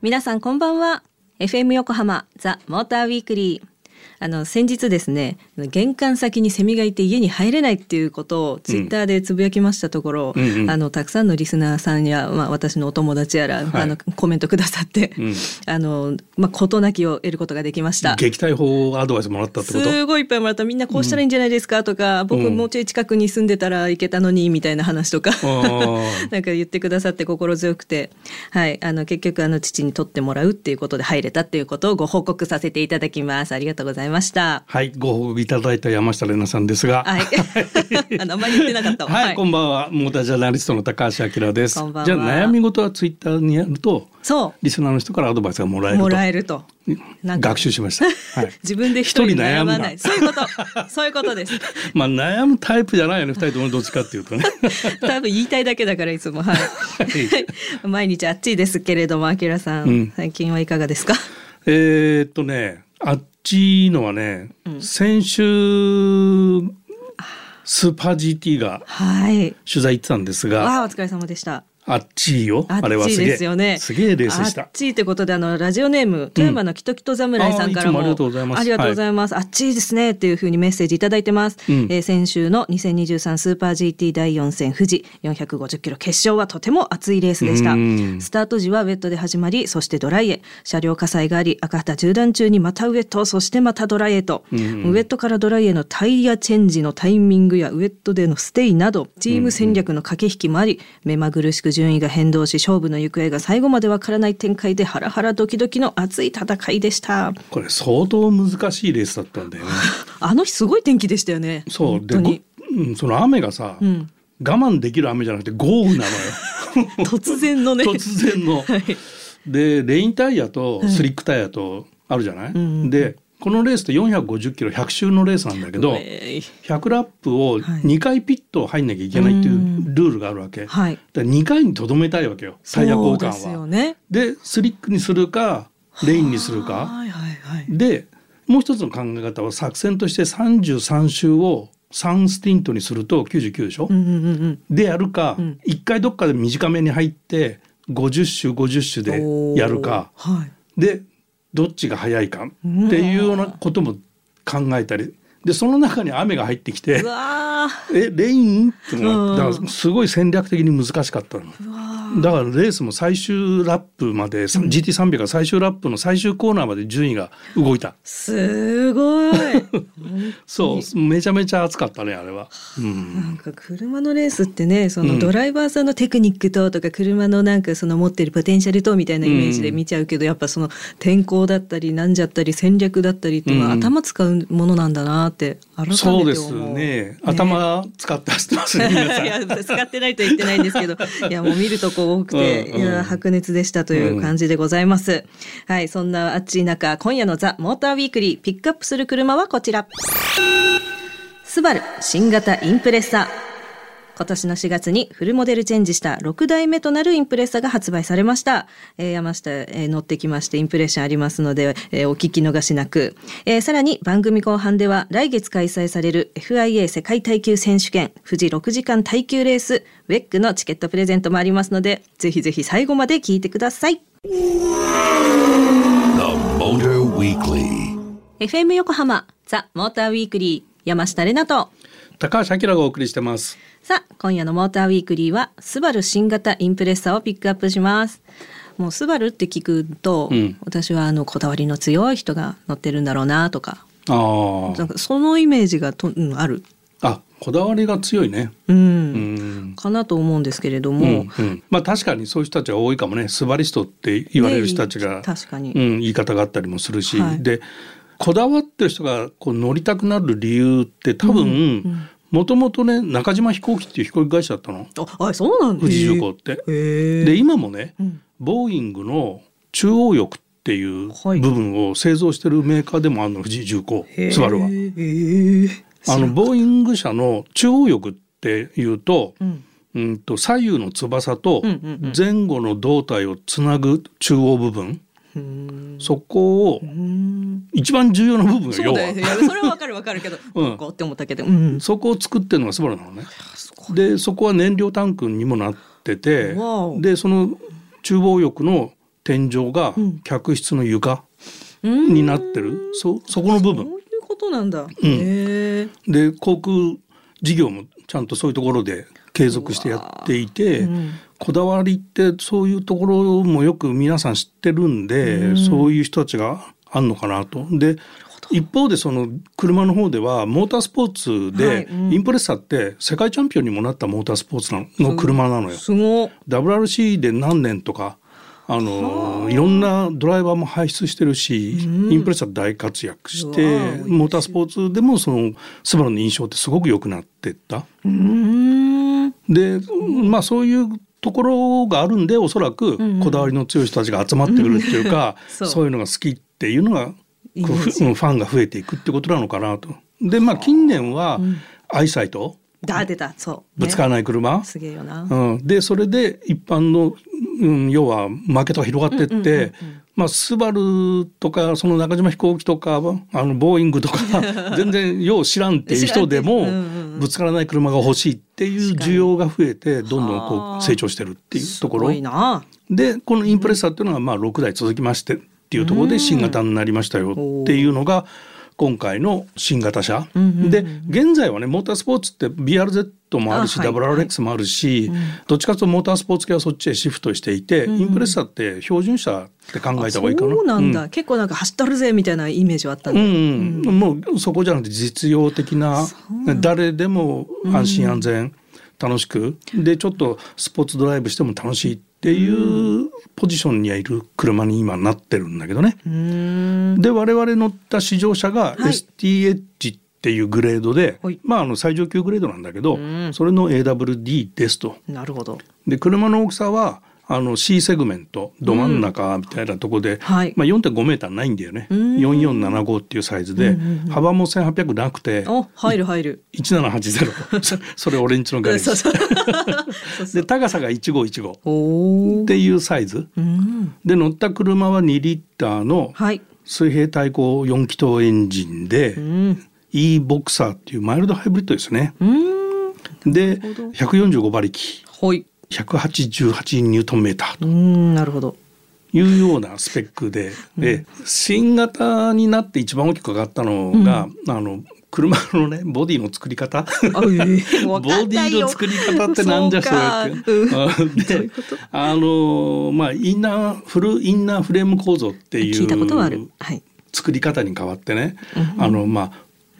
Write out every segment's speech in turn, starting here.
皆さんこんばんは。FM 横浜ザ・モーターウィークリー。あの先日ですね玄関先にセミがいて家に入れないっていうことをツイッターでつぶやきましたところ、うんうん、あのたくさんのリスナーさんや、まあ、私のお友達やら、はい、あのコメントくださって、うん、あのまあ事なきを得ることができました。撃退法アドバイスもらったってこと？すごいいっぱいもらった。みんなこうしたらいいんじゃないですか？とか、うん、僕もうちょい近くに住んでたら行けたのにみたいな話とか なんか言ってくださって心強くて。はい。あの結局あの父に取ってもらうっていうことで入れたっていうことをご報告させていただきます。ありがとうございました。はい、ご報告いただいた山下玲奈さんですが。はい。名前言ってなかった。はい、こんばんは、モータージャーナリストの高橋明です。じゃあ悩み事はツイッターにやると。そう。リスナーの人からアドバイスがもらえると。もらえると。学習しました。はい、自分で一人悩まない。そういうこと。そういうことです。まあ悩むタイプじゃないよね。二人ともどっちかっていうとね。多分言いたいだけだからいつもはい。毎日あっちいですけれども、あきらさん、うん、最近はいかがですか？えー、っとね、あっちのはね、うん、先週スーパー GT が取材行ってたんですが、はい、お疲れ様でしたあっちいよ。あれはすげえ。ですよね。すげえレースでした。あっちいってことで、あの、ラジオネーム、富山のキトキト侍さんからも、ありがとうございます。ありがとうございます。あっちいですね、っていうふうにメッセージいただいてます。うえー、先週の2023スーパー GT 第4戦富士450キロ決勝はとても熱いレースでした。スタート時はウェットで始まり、そしてドライへ。車両火災があり、赤旗縦断中にまたウェット、そしてまたドライへと。ウェットからドライへのタイヤチェンジのタイミングやウェットでのステイなど、チーム戦略の駆け引きもあり、目まぐるしく順位が変動し、し勝負の行方が最後までわからない展開でハラハラドキドキの熱い戦いでした。これ相当難しいレースだったんだよね。あの日すごい天気でしたよね。そうで、うん、その雨がさ、うん、我慢できる雨じゃなくて豪雨なのよ。突然のね。突然の、はい、でレインタイヤとスリックタイヤとあるじゃない、はい、でこのレースって450キロ100周のレースなんだけど100ラップを2回ピット入んなきゃいけないっていうルールがあるわけ、はい、だ2回にとどめたいわけよタイヤ交換は。ね、でスリックにするかレインにするか。はいはいはい、でもう一つの考え方は作戦として33周を3スティントにすると99でしょ、うんうんうん、でやるか、うん、1回どっかで短めに入って50周50周でやるか、はい、でどっちが早いかっていうようなことも考えたりでその中に雨が入ってきてえレインってのがだからすごい戦略的に難しかったの。だからレースも最終ラップまで、うん、GT300 が最終ラップの最終コーナーまで順位が動いた。すごい。そうめちゃめちゃ熱かったねあれは、うん、なんか車のレースってねそのドライバーさんのテクニックととか車のなんかその持ってるポテンシャルとみたいなイメージで見ちゃうけど、うん、やっぱその天候だったりなんじゃったり戦略だったりっていうのは頭使うものなんだなって改めてそうですね。頭使って走ってますね いや使ってないと言ってないんですけど。いやもう見るとこ多くて、うんうん、いや白熱でしたという感じでございます、うん、はいそんな暑い中今夜のザ・モーターウィークリーピックアップする車はこちら。スバル新型インプレッサー今年の4月にフルモデルチェンジした6代目となるインプレッサが発売されました。えー、山下、えー、乗ってきましてインプレッションありますので、えー、お聞き逃しなく、えー、さらに番組後半では来月開催される FIA 世界耐久選手権富士6時間耐久レースウェックのチケットプレゼントもありますので、ぜひぜひ最後まで聞いてください。FM 横浜ザ・モーターウィークリー山下れなと高橋明がお送りしてます。さあ、今夜のモーターウィークリーは、スバル新型インプレッサーをピックアップします。もうスバルって聞くと、うん、私はあのこだわりの強い人が乗ってるんだろうなとか、あなんかそのイメージがと、うん、ある。あ、こだわりが強いね。うん。うん、かなと思うんですけれども、うんうん、まあ確かにそういう人たちが多いかもね。スバリストって言われる人たちが、ね、確かに、うん、言い方があったりもするし、はい、で。こだわってる人がこう乗りたくなる理由って多分、もともとね中島飛行機っていう飛行機会社だったの？あ、そうなん富士重工って。で今もね、うん、ボーイングの中央翼っていう部分を製造してるメーカーでもあるの富士重工スバルは。あのボーイング社の中央翼っていうと、うん、うんと左右の翼と前後の胴体をつなぐ中央部分。そこを一番重要な部分よ。それはわかるわかるけど、うん、こうって思ったけど、うん、そこを作ってるのがスバルなのね。でそこは燃料タンクにもなっててでその厨房浴の天井が客室の床になってる、うん、そそこの部分。そういうことなんだ。うん、で航空事業もちゃんとそういうところで継続してやっていて、うん、こだわりってそういうところもよく皆さん知ってるんで、うん、そういう人たちがあんのかなと。で一方でその車の方ではモータースポーツでインプレッサーって世界チャンピオンにもなったモータースポーツの車なのよ。WRC で何年とかあのいろんなドライバーも輩出してるし、インプレッサー大活躍してモータースポーツでもそのスバルの印象ってすごく良くなってった。でまあそういうところがあるんでおそらくこだわりの強い人たちが集まってくるっていうか、うん、そう。いうのが好きっていうのが ファンが増えていくってことなのかなと。でまあ近年はアイサイト、だ出た。そう、ね、ぶつからない車。すげえよな、うん、でそれで一般の、うん、要はマーケットが広がってって、まあ、スバルとかその中島飛行機とかあのボーイングとか 全然よう知らんっていう人でもぶつからない車が欲しいっていう需要が増えてどんどんこう成長してるっていうところ。でこのインプレッサーっていうのがまあ6台続きましてっていうところで新型になりましたよっていうのが今回の新型車、うんうんうん、で現在はねモータースポーツって BRZ もあるし、はい、WRX もあるし、はい、どっちかというとモータースポーツ系はそっちへシフトしていて、うんうん、インプレッサーって標準車って考えた方がいいかな。そうなんだ、うん、結構なんか走ったるぜみたいなイメージはあったんだ、うんうん、もうそこじゃなくて実用的な誰でも安心安全、楽しく。でちょっとスポーツドライブしても楽しいっていうポジションにはいる車に今なってるんだけどね。で我々乗った試乗車が ST エッジっていうグレードで、はい、まああの最上級グレードなんだけどそれの AWD ですと。なるほど。で車の大きさはあの C セグメントど真ん中みたいなとこで、うん。はい、まあ、4.5メーターないんだよね。4475っていうサイズで、うんうんうん、幅も1800なくて入る入る。1780 それ俺んちのガレージ。で高さが1515っていうサイズ、うん、で乗った車は2リッターの水平対向4気筒エンジンで、うん、E ボクサーっていうマイルドハイブリッドですね。で145馬力。はい188ニュートンメーターと。なるほど。いうようなスペックで、で新型になって一番大きく上がったのが、うん、あの車のねボディの作り方。ボディの作り方ってなんじゃそれって。うん、であのまあインナーフルインナーフレーム構造っていう作り方に変わってね、あのまあ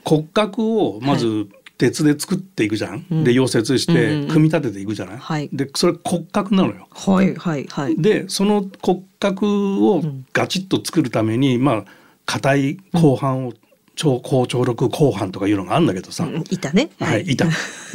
骨格をまず、はい鉄で作っていくじゃん、うん、で溶接して組み立てていくじゃない、はい、でそれ骨格なのよ。はいはいはい、でその骨格をガチッと作るために、まあ硬い鋼板を超高張力鋼板とかいうのがあるんだけどさ、うん、板ね、はい、板。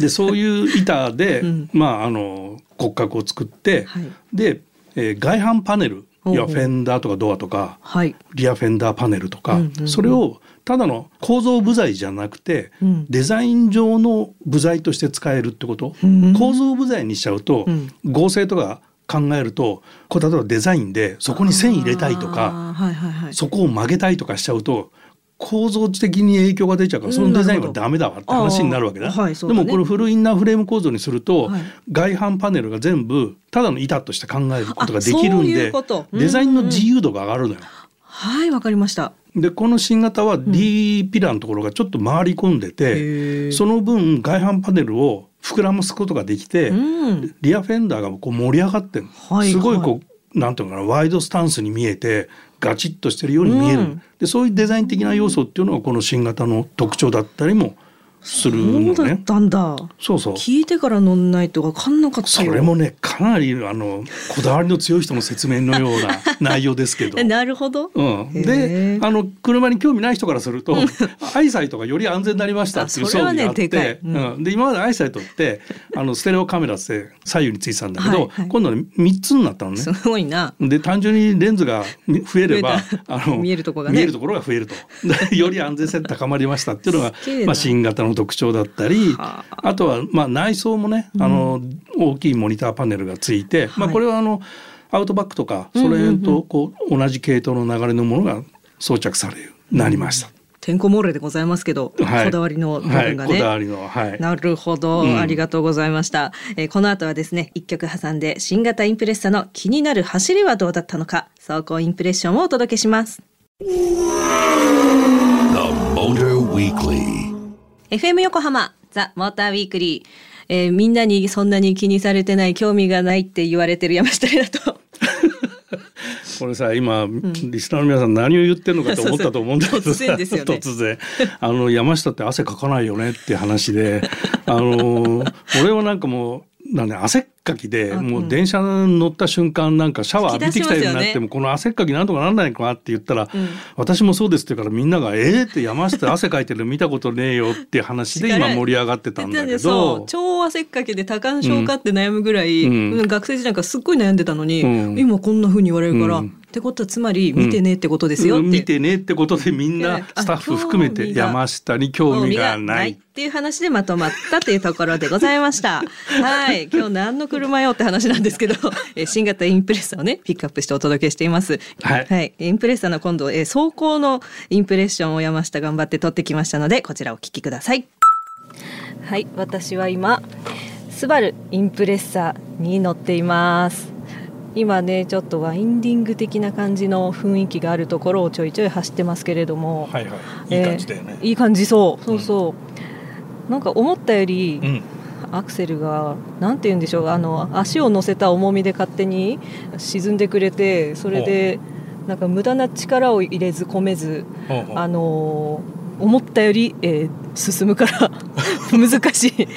でそういう板で、うん、まああの骨格を作って、はい、で、えー、外板パネル。いやフェンダーとかドアとか、はい、リアフェンダーパネルとか、うんうんうん、それをただの構造部材じゃなくて、うん、デザイン上の部材として使えるってこと、うん、構造部材にしちゃうと、うん、合成とか考えるとこう例えばデザインでそこに線入れたいとか、はいはいはい、そこを曲げたいとかしちゃうと構造的に影響が出ちゃうからそのデザインはダメだわって話になるわけだ,、はい、でもこのフルインナーフレーム構造にすると、はい、外板パネルが全部ただの板として考えることができるんでデザインの自由度が上がるのよ。はいわかりました。でこの新型は D ピラーのところがちょっと回り込んでて、うん、その分外板パネルを膨らますことができて、うん、リアフェンダーがこう盛り上がってる、はい、すごいこう、はい、なんていうのかなワイドスタンスに見えてガチッとしてるように見える、うん、でそういうデザイン的な要素っていうのはこの新型の特徴だったりもするのね。そうだったんだ。そうそう。聞いてから乗んないと分かんなかったそれもねかなりあのこだわりの強い人の説明のような 内容ですけど。なるほど。うん。であの車に興味ない人からするとアイサイトがより安全になりましたっていう装備があって、ねうん、うん、で今までアイサイトってあのステレオカメラって左右についてたんだけど、はいはい、今度ね三つになったのね。すごいな。で単純にレンズが増えればあの見えるところが、ね、見えるところが増えると より安全性高まりましたっていうのがまあ新型の特徴だったり。りあ。とはまあ内装もね、あの大きいモニターパネルがついて、まあ、これはあのアウトバックとかそれとこう同じ系統の流れのものが装着されるようになりました。てんこ盛れでございますけど、はい、こだわりの部分がね、はいはい、なるほど、うん、ありがとうございました、えー、この後はですね一曲挟んで新型インプレッサの気になる走りはどうだったのか走行インプレッションをお届けします FM 横浜ザ・モーターウィークリー、えー、みんなにそんなに気にされてない興味がないって言われてる山下玲奈と。これさ今、うん、リスナーの皆さん何を言ってるのかと思ったと思うんだけど突然ですよ、ね、突然。あの山下って汗かかないよねって話であの俺はなんかもうなんで汗っかきで、もう電車乗った瞬間なんかシャワー浴びてきたようになっても、この汗っかきなんとかなんないかなって言ったら、私もそうですって言うからみんなが「えー?」って山下汗かいてるの見たことねえよって話で今盛り上がってたんだけど。超汗っかきで多感症かって悩むぐらい、学生時代からすっごい悩んでたのに、今こんなふうに言われるから、ってことはつまり見てねってことですよ、うん、見てねってことでみんなスタッフ含めて山下に興味がない。っていう話でまとまったというところでございました。はい。今日何の車よって話なんですけど新型インプレッサをねピックアップしてお届けしています。はい、はい、インプレッサの今度、え走行のインプレッションを山下頑張って撮ってきましたのでこちらお聞きください。はい。私は今スバルインプレッサに乗っています今ねちょっとワインディング的な感じの雰囲気があるところをちょいちょい走ってますけれども、はいはい、いい感じだよね、えー、いい感じそう。そうそう、うん、なんか思ったより、うん、アクセルがなんて言うんでしょう。あの足を乗せた重みで勝手に沈んでくれてそれでなんか無駄な力を入れず込めずあの思ったより、えー、進むから 難しい。っ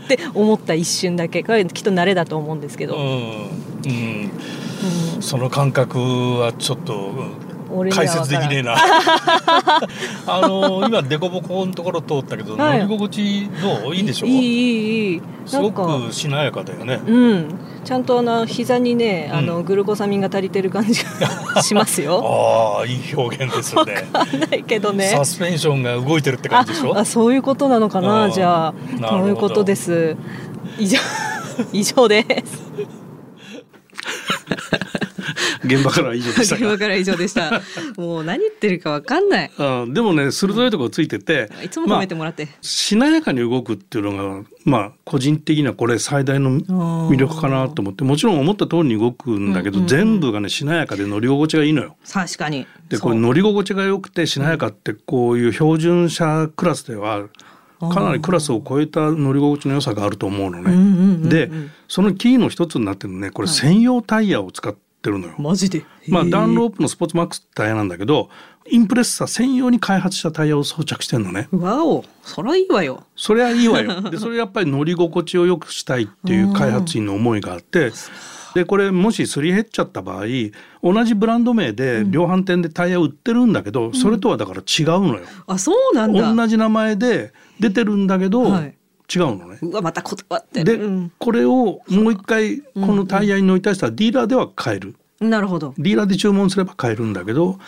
て思った一瞬だけ。これきっと慣れだと思うんですけど、うんうん。うん、その感覚はちょっと解説できねえな。あの今凸凹のところ通ったけど、はい、乗り心地どう？いいでしょう？いいいいすごくしなやかだよね。うん。ちゃんとあの膝にね、あのグルコサミンが足りてる感じがしますよ。ああいい表現ですよね。わかんないけどね。サスペンションが動いてるって感じでしょ？あそういうことなのかな？じゃあそういうことです。以上以上です現場からは以上でした現場から以上でした。もう何言ってるかわかんない、うん、でもね鋭いところついてて、いつも褒めてもらって、まあ、しなやかに動くっていうのがまあ個人的にはこれ最大の魅力かなと思ってもちろん思った通りに動くんだけど、うんうんうん、全部がねしなやかで乗り心地がいいのよ。確かに。でこれ乗り心地が良くてしなやかってこういう標準車クラスではかなりクラスを超えた乗り心地の良さがあると思うのね。でそのキーの一つになってるのねこれ専用タイヤを使ってるのよ。マジで？まあダンロープのスポーツマックスタイヤなんだけどインプレッサ専用に開発したタイヤを装着してんのね。わおそりゃいいわよ。そりゃいいわよ。でそれやっぱり乗り心地を良くしたいっていう開発員の思いがあって。でこれもしすり減っちゃった場合同じブランド名で量販店でタイヤ売ってるんだけど、うん、それとはだから違うのよ。あそうなんだ同じ名前で出てるんだけど、はい、違うのね。うわまたこだわってで、うん、これをもう一回このタイヤに乗りたい人はディーラーでは買える。なるほどディーラーで注文すれば買えるんだけど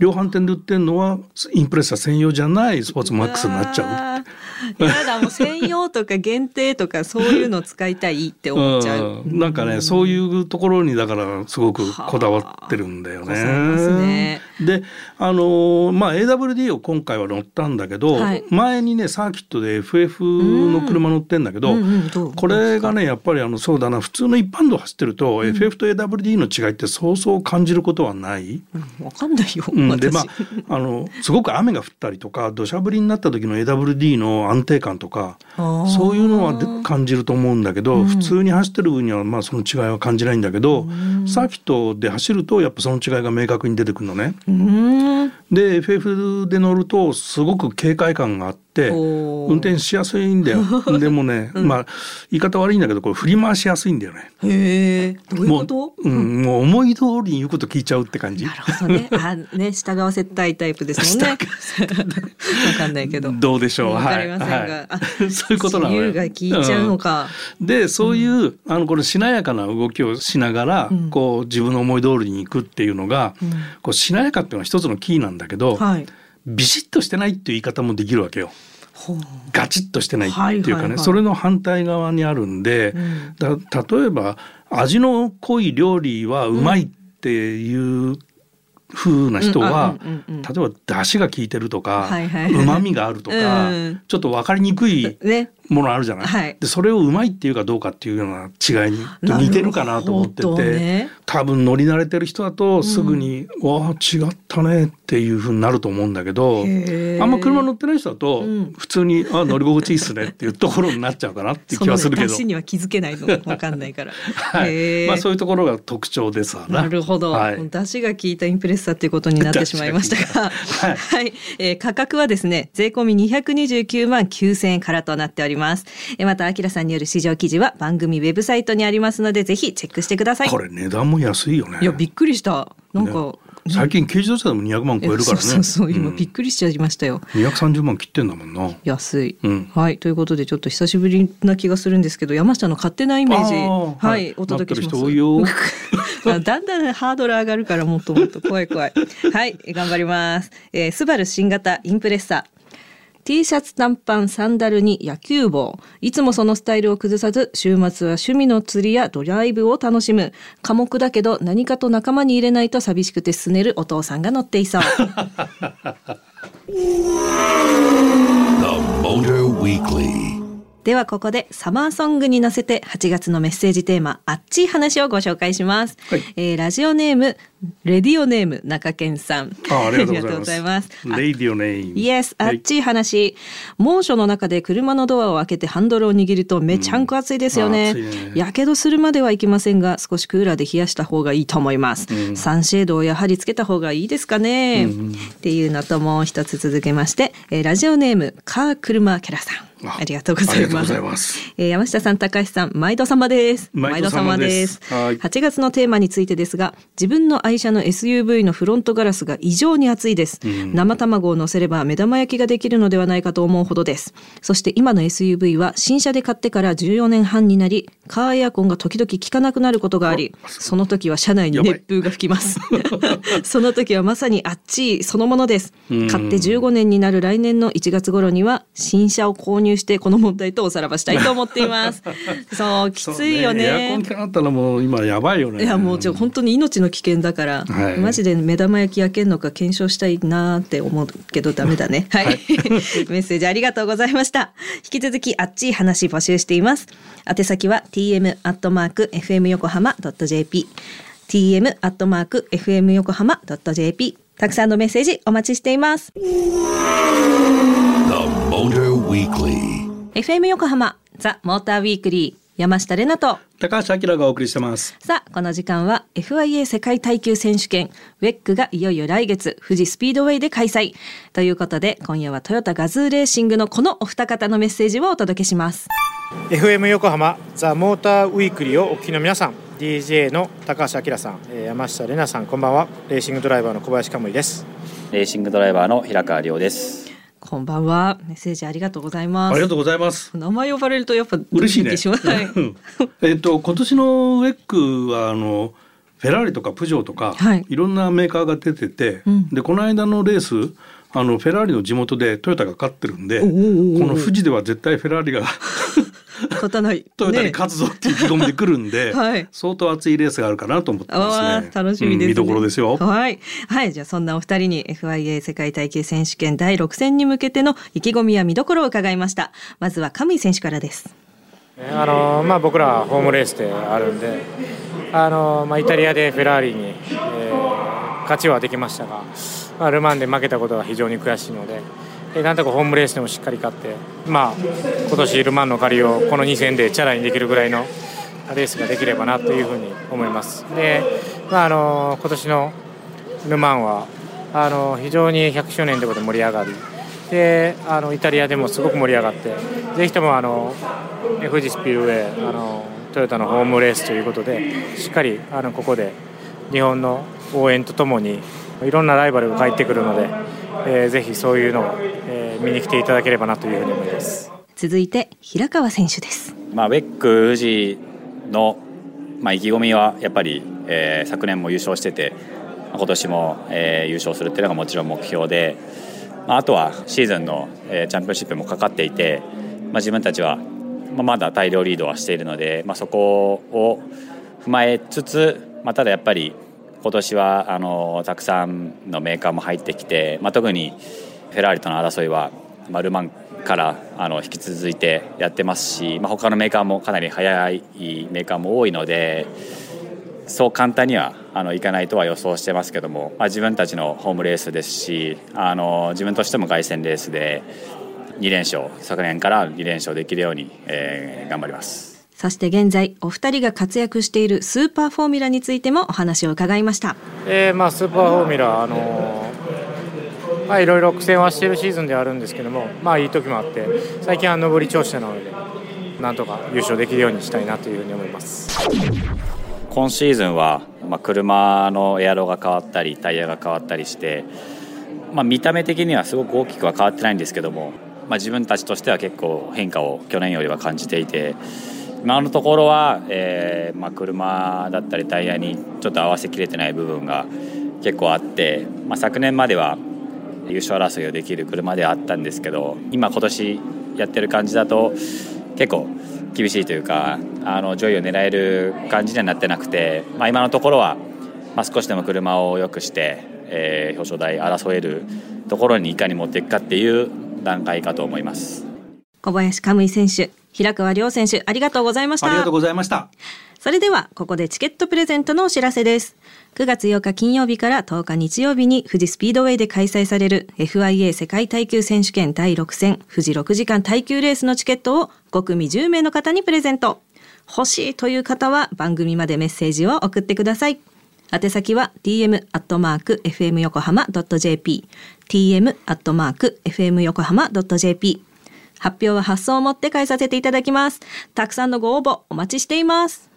量販店で売ってるのはインプレッサ専用じゃないスポーツマックスになっちゃう。やだもう専用とか限定とかそういうの使いたいって思っちゃう、うん、なんかね、そういうところにだからすごくこだわってるんだよね。ね。であのまあ AWD を今回は乗ったんだけど、はい、前にねサーキットで FF の車乗ってんだけど、うん。うんうん、これがねやっぱりあのそうだな普通の一般道走ってると、FF と AWD の違いってそうそう感じることはない。わ、かんないよ、でまああのすごく雨が降ったりとか土砂降りになった時の AWD の安定感とかそういうのは感じると思うんだけど、うん、普通に走ってる分にはまあその違いは感じないんだけど、うん、サーキットで走るとやっぱその違いが明確に出てくるのね。うん、で FF で乗るとすごく軽快感があって。って運転しやすいんだよ。でもね、うん、まあ言い方悪いんだけどこれ振り回しやすいんだよね。へえどういうこと？うん、もう思い通りに言うこと聞いちゃうって感じ。なるほどね。あね従わせたいタイプですもんね。わかんないけど。どうでしょう？わかりませんが、はい、そういうことなのよ。が聞いちゃうのか、うん、でそういう、うん、あのこれしなやかな動きをしながら、こう自分の思い通りに行くっていうのが、こうしなやかっていうのは一つのキーなんだけど、はいビシッとしてないっていう言い方もできるわけよ。ガチッとしてないっていうかね、それの反対側にあるんで、うん、だ例えば味の濃い料理はうまいっていう風な人は、例えば出汁が効いてるとかうま、みがあるとか、ちょっと分かりにくいものあるじゃない、ね、でそれをうまいっていうかどうかっていうような違いに似てるかなと思ってて、ね、多分乗り慣れてる人だとすぐに「うん、わあ違ったね」っていうふうになると思うんだけどあんま車乗ってない人だと普通に「あ乗り心地いいっすね」っていうところになっちゃうかなっていう 気はするけど。には気づけないの分かんないから。はい、まあそういうところが特徴ですな。なるほど。はい、出汁が効いたインプレッサーっていうことになってしまいましたが、はい、はい、えー、価格はですね税込み229万9000円からとなっております。えー、またあきらさんによる市場記事は番組ウェブサイトにありますのでぜひチェックしてください。これ値段も安いよね。いやびっくりした。なんか、ね最近軽自動車でも200万超えるからね。そうそう今びっくりしちゃいましたよ。二百三十万切ってんだもんな。安い、うん、はいということでちょっと久しぶりな気がするんですけど山下の勝手なイメージはい、はい、お届けします。だんだんハードル上がるからもっともっと怖い怖い。はい頑張ります。えー、スバル新型インプレッサ T シャツ短パンサンダルに野球帽。いつもそのスタイルを崩さず週末は趣味の釣りやドライブを楽しむ。寡黙だけど何かと仲間に入れないと寂しくてすねるお父さんが乗っていそう。The Motor Weekly. ではここでサマーソングに乗せて8月のメッセージテーマあっちい話をご紹介します、はい、えー、ラジオネームレディオネーム中堅さん。あ ありがとうございます。レディオネーム。Yes あっちい話、はい、猛暑の中で車のドアを開けてハンドルを握るとめちゃんこ暑いですよね。やけどするまではいきませんが少しクーラーで冷やした方がいいと思います、うん、サンシェードをやはりつけた方がいいですかね、うん、っていうのともう一つ続けまして、えー、ラジオネームカー車キャラさんありがとうございます。ますえー、山下さん、高橋さん、毎度様です。毎度様です。8月のテーマについてですが、自分の愛車の SUV のフロントガラスが異常に熱いです。うん、生卵を乗せれば目玉焼きができるのではないかと思うほどです。そして今の SUV は新車で買ってから14年半になり、カーエアコンが時々効かなくなることがあり、その時は車内に熱風が吹きます。その時はまさにあっちいそのものです。買って15年になる来年の1月頃には新車を購入してこの問題とおさらばしたいと思っています。そうきついよね。ねエアコンかなったらもう今やばいよね。いやもうちょ本当に命の危険だから、はい、マジで目玉焼き焼けるのか検証したいなって思うけどダメだね。はい。はい、メッセージありがとうございました。引き続きあっちい話募集しています。宛先は tm アットマーク fm 横浜ドット jp tm アットマーク fm 横浜ドット jp たくさんのメッセージお待ちしています。FM 横浜ザ・モーターウィークリー山下れなと。高橋明がお送りしてます。さあこの時間は FIA 世界耐久選手権。ウェックがいよいよ来月。富士スピードウェイで開催。ということで今夜はトヨタガズーレーシングのこのお二方のメッセージをお届けします。FM 横浜ザ・モーターウィークリーをお聞きの皆さん DJ の高橋明さん山下れなさんこんばんは。レーシングドライバーの小林かむいです。レーシングドライバーの平川亮ですこんばんは。メッセージありがとうございます。ありがとうございます。名前呼ばれるとやっぱ嬉しいね。えっと今年のウェックはあのフェラーリとかプジョーとか、はい、いろんなメーカーが出てて、うん、でこの間のレースあのフェラーリの地元でトヨタが勝ってるんで、この富士では絶対フェラーリが勝たない。トヨタに勝つぞっていう意気込みで来るんで、はい、相当熱いレースがあるかなと思ってますね。楽しみです、ねうん、見どころですよ。はい。はい。じゃあそんなお二人に FIA 世界耐久選手権第6戦に向けての意気込みや見どころを伺いました。まずは上井選手からです。あのまあ僕らホームレースであるんで、あのまあイタリアでフェラーリに、えー、勝ちはできましたが、まあルマンで負けたことが非常に悔しいので。なんとかホームレースでもしっかり勝って、まあ、今年ル・マンの借りをこの2戦でチャラにできるぐらいのレースができればなというふうに思います。で、まあ、あの今年のル・マンはあの非常に100周年ということで盛り上がりであのイタリアでもすごく盛り上がってぜひともあの富士スピルウェイあのトヨタのホームレースということでしっかりあのここで日本の応援とともにいろんなライバルが帰ってくるので、えー、ぜひそういうのを、えー、見に来ていただければなというふうに思います。続いて平川選手です、まあ、ウェック富士の、まあ、意気込みはやっぱり、えー、昨年も優勝してて今年も、えー、優勝するっていうのがもちろん目標で、まあ、あとはシーズンの、えー、チャンピオンシップもかかっていて、まあ、自分たちは、まあ、まだ大量リードはしているので、まあ、そこを踏まえつつ、まあ、ただやっぱり今年はあのたくさんのメーカーも入ってきて、まあ、特にフェラーリとの争いは、まあ、ル・マンからあの引き続いてやってますし、まあ、他のメーカーもかなり速いメーカーも多いのでそう簡単にはあのいかないとは予想してますけども、まあ、自分たちのホームレースですしあの自分としても凱旋レースで2連勝昨年から2連勝できるように、えー、頑張ります。そして現在お二人が活躍しているスーパーフォーミュラについてもお話を伺いました。えー、まあスーパーフォーミュラあのまあいろいろ苦戦はしているシーズンではあるんですけども、まあいい時もあって最近は上り調子なのでなんとか優勝できるようにしたいなというふうに思います。今シーズンは、まあ、車のエアロが変わったりタイヤが変わったりして、まあ、見た目的にはすごく大きくは変わってないんですけども、まあ、自分たちとしては結構変化を去年よりは感じていて今のところは、えーまあ、車だったりタイヤにちょっと合わせきれてない部分が結構あって、まあ、昨年までは優勝争いをできる車ではあったんですけど今今年やってる感じだと結構厳しいというかあの上位を狙える感じにはなってなくて、まあ、今のところは、まあ、少しでも車を良くして、えー、表彰台争えるところにいかに持っていくかっていう段階かと思います。小林カムイ選手平川亮選手ありがとうございました。ありがとうございました。それではここでチケットプレゼントのお知らせです。9月8日金曜日から10日日曜日に富士スピードウェイで開催される FIA 世界耐久選手権第6戦富士6時間耐久レースのチケットを5組10名の方にプレゼント。欲しいという方は番組までメッセージを送ってください。宛先は tm.fm 横発表は発送をもって返させていただきます。たくさんのご応募お待ちしています。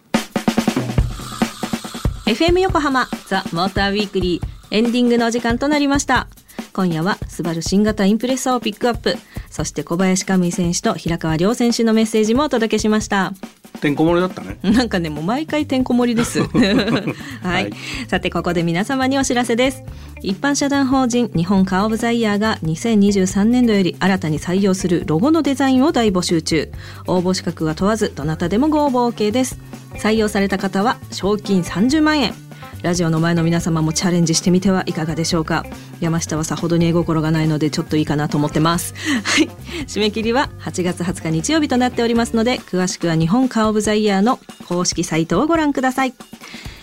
FM 横浜ザ・モーターウィークリーエンディングのお時間となりました今夜はスバル新型インプレッサーをピックアップそして小林可美選手と平川亮選手のメッセージもお届けしました。てんこ盛りだったね。なんかねもう毎回てんこ盛りです。はい、はい、さてここで皆様にお知らせです。一般社団法人日本カーオブザイヤーが2023年度より新たに採用するロゴのデザインを大募集中。応募資格は問わずどなたでもご応募 OK です。採用された方は賞金30万円ラジオの前の皆様もチャレンジしてみてはいかがでしょうか。山下はさほどに絵心がないのでちょっといいかなと思ってます。はい。締め切りは8月20日日曜日となっておりますので詳しくは日本カーオブザイヤーの公式サイトをご覧ください。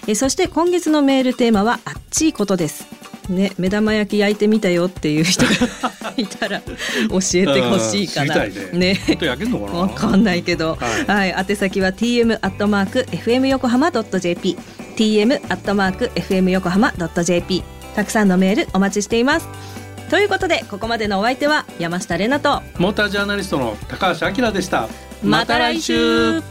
えそして今月のメールテーマはあっちいことです。ね、目玉焼き焼いてみたよっていう人が いたら教えてほしいかな。ね。ね。焼けんのかな？わかんないけど、はい、はい、宛先は tm アットマーク fm 横浜ドット jp tm アットマーク fm 横浜ドット jp たくさんのメールお待ちしています。ということでここまでのお相手は山下れなとモータージャーナリストの高橋明でした。また来週